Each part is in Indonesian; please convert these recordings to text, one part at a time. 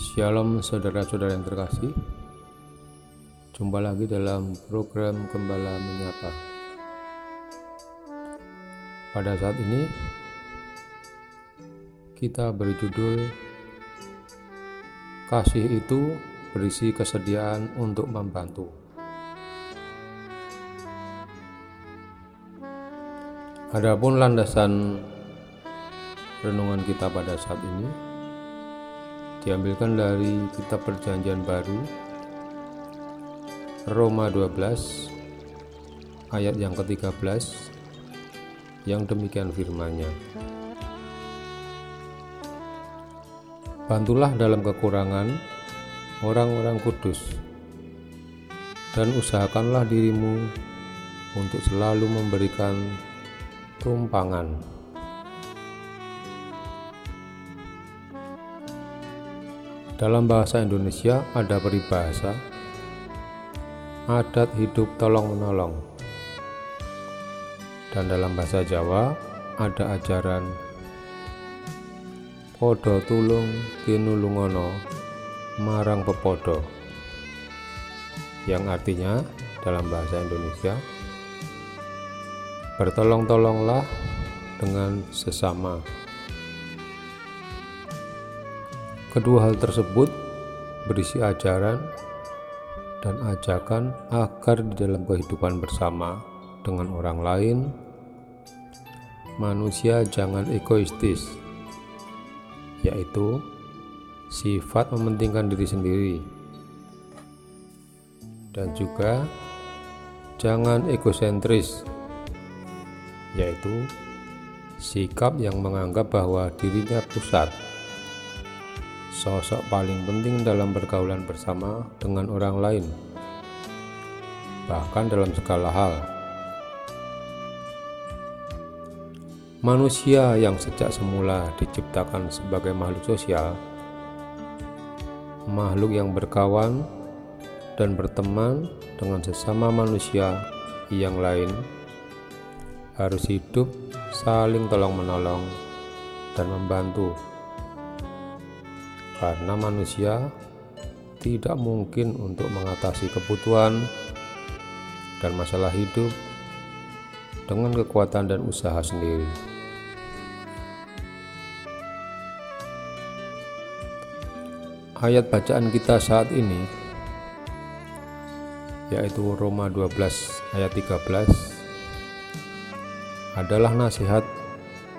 Shalom saudara-saudara yang terkasih. Jumpa lagi dalam program Gembala Menyapa. Pada saat ini Kita beri judul Kasih itu berisi kesediaan untuk membantu. Adapun landasan renungan kita pada saat ini diambilkan dari kitab perjanjian baru Roma 12 ayat yang ke-13 yang demikian firmannya. Bantulah dalam kekurangan orang-orang kudus. Dan usahakanlah dirimu untuk selalu memberikan tumpangan. Dalam bahasa Indonesia ada peribahasa adat hidup tolong-menolong. Dan dalam bahasa Jawa ada ajaran podo tulung tinulungono marang pepodo yang artinya dalam bahasa Indonesia bertolong-tolonglah dengan sesama. Kedua hal tersebut berisi ajaran dan ajakan agar di dalam kehidupan bersama dengan orang lain, manusia jangan egoistis, yaitu sifat mementingkan diri sendiri, dan juga jangan egosentris, yaitu sikap yang menganggap bahwa dirinya pusat sosok paling penting dalam pergaulan bersama dengan orang lain, bahkan dalam segala hal. Manusia yang sejak semula diciptakan sebagai makhluk sosial, makhluk yang berkawan dan berteman dengan sesama manusia yang lain, harus hidup saling tolong-menolong dan membantu karena manusia tidak mungkin untuk mengatasi kebutuhan dan masalah hidup dengan kekuatan dan usaha sendiri. Ayat bacaan kita saat ini yaitu Roma 12 ayat 13 adalah nasihat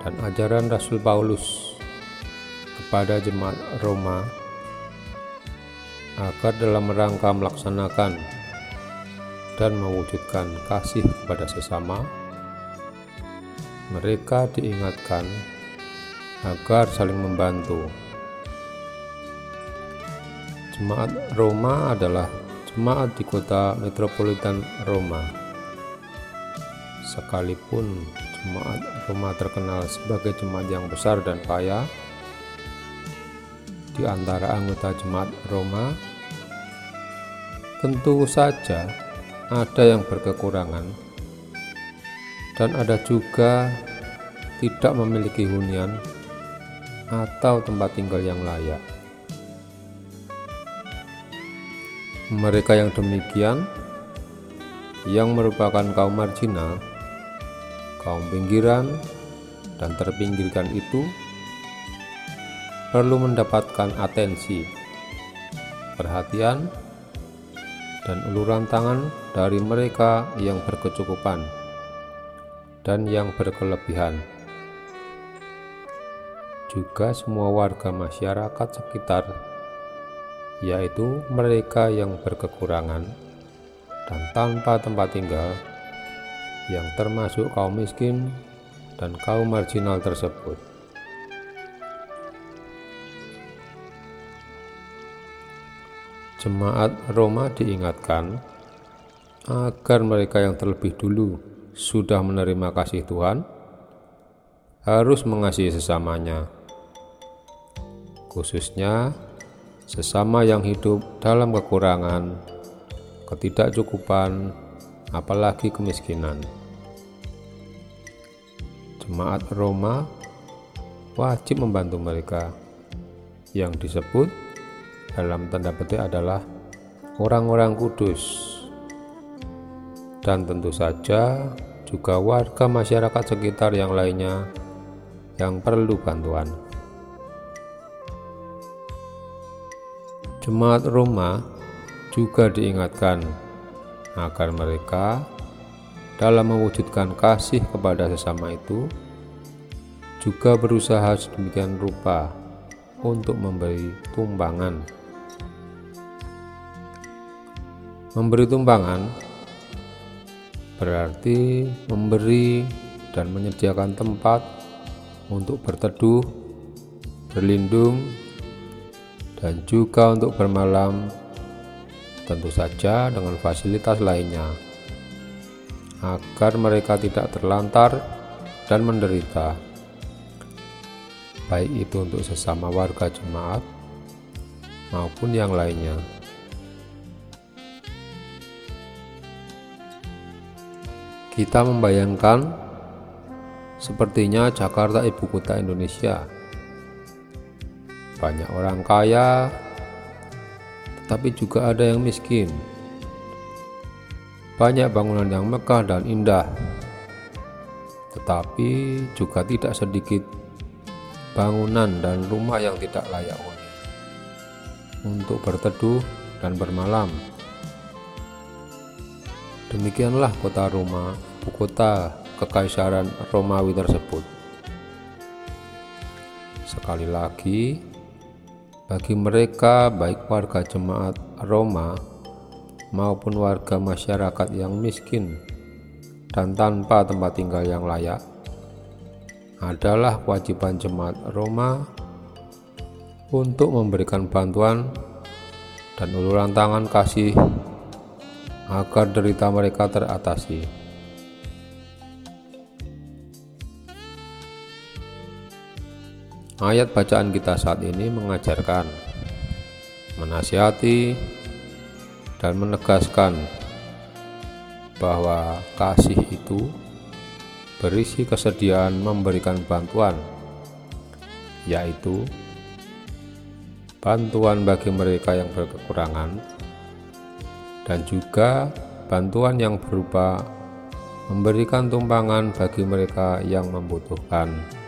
dan ajaran Rasul Paulus kepada jemaat Roma agar dalam rangka melaksanakan dan mewujudkan kasih kepada sesama, mereka diingatkan agar saling membantu. Jemaat Roma adalah jemaat di kota metropolitan Roma. Sekalipun jemaat Roma terkenal sebagai jemaat yang besar dan kaya, di antara anggota jemaat Roma, tentu saja ada yang berkekurangan dan ada juga tidak memiliki hunian atau tempat tinggal yang layak. Mereka yang demikian, yang merupakan kaum marginal, kaum pinggiran, dan terpinggirkan itu perlu mendapatkan atensi, perhatian, dan uluran tangan dari mereka yang berkecukupan dan yang berkelebihan. Juga semua warga masyarakat sekitar, yaitu mereka yang berkekurangan dan tanpa tempat tinggal, yang termasuk kaum miskin dan kaum marginal tersebut. Jemaat Roma diingatkan agar mereka yang terlebih dulu sudah menerima kasih Tuhan harus mengasihi sesamanya, khususnya sesama yang hidup dalam kekurangan, ketidakcukupan, apalagi kemiskinan. Jemaat Roma wajib membantu mereka yang disebut dalam tanda petik adalah orang-orang kudus dan tentu saja juga warga masyarakat sekitar yang lainnya yang perlu bantuan. Jemaat Roma juga diingatkan agar mereka dalam mewujudkan kasih kepada sesama itu juga berusaha sedemikian rupa untuk memberi tumbangan. Memberi tumbangan berarti memberi dan menyediakan tempat untuk berteduh, berlindung, dan juga untuk bermalam, tentu saja dengan fasilitas lainnya, agar mereka tidak terlantar dan menderita, baik itu untuk sesama warga jemaat maupun yang lainnya. Kita membayangkan sepertinya Jakarta ibu kota Indonesia. Banyak orang kaya, tetapi juga ada yang miskin. Banyak bangunan yang megah dan indah, tetapi juga tidak sedikit bangunan dan rumah yang tidak layak untuk berteduh dan bermalam. Demikianlah kota Roma, kota kekaisaran Romawi tersebut. Sekali lagi, bagi mereka baik warga jemaat Roma maupun warga masyarakat yang miskin dan tanpa tempat tinggal yang layak, adalah kewajiban jemaat Roma untuk memberikan bantuan dan uluran tangan kasih agar derita mereka teratasi. Ayat bacaan kita saat ini mengajarkan, menasihati, dan menegaskan bahwa kasih itu berisi kesediaan memberikan bantuan, yaitu bantuan bagi mereka yang berkekurangan dan juga bantuan yang berupa memberikan tumpangan bagi mereka yang membutuhkan.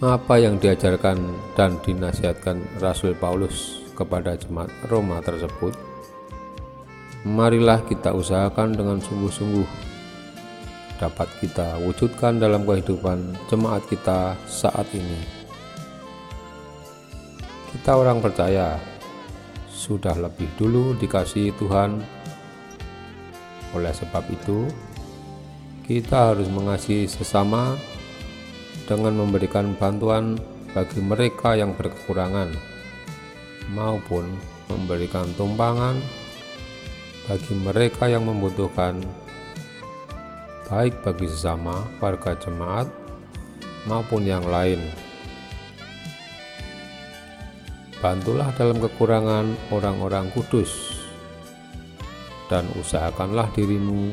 Apa yang diajarkan dan dinasihatkan Rasul Paulus kepada jemaat Roma tersebut, marilah kita usahakan dengan sungguh-sungguh dapat kita wujudkan dalam kehidupan jemaat kita saat ini. Kita orang percaya sudah lebih dulu dikasih Tuhan. Oleh sebab itu, kita harus mengasihi sesama dengan memberikan bantuan bagi mereka yang berkekurangan, maupun memberikan tumpangan bagi mereka yang membutuhkan, baik bagi sesama warga jemaat maupun yang lain. Bantulah dalam kekurangan orang-orang kudus, dan usahakanlah dirimu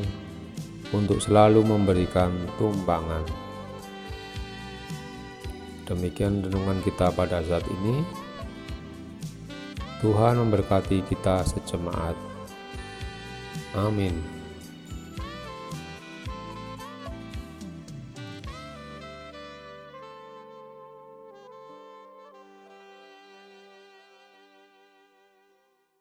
untuk selalu memberikan tumpangan. Demikian renungan kita pada saat ini. Tuhan memberkati kita sejemaat. Amin.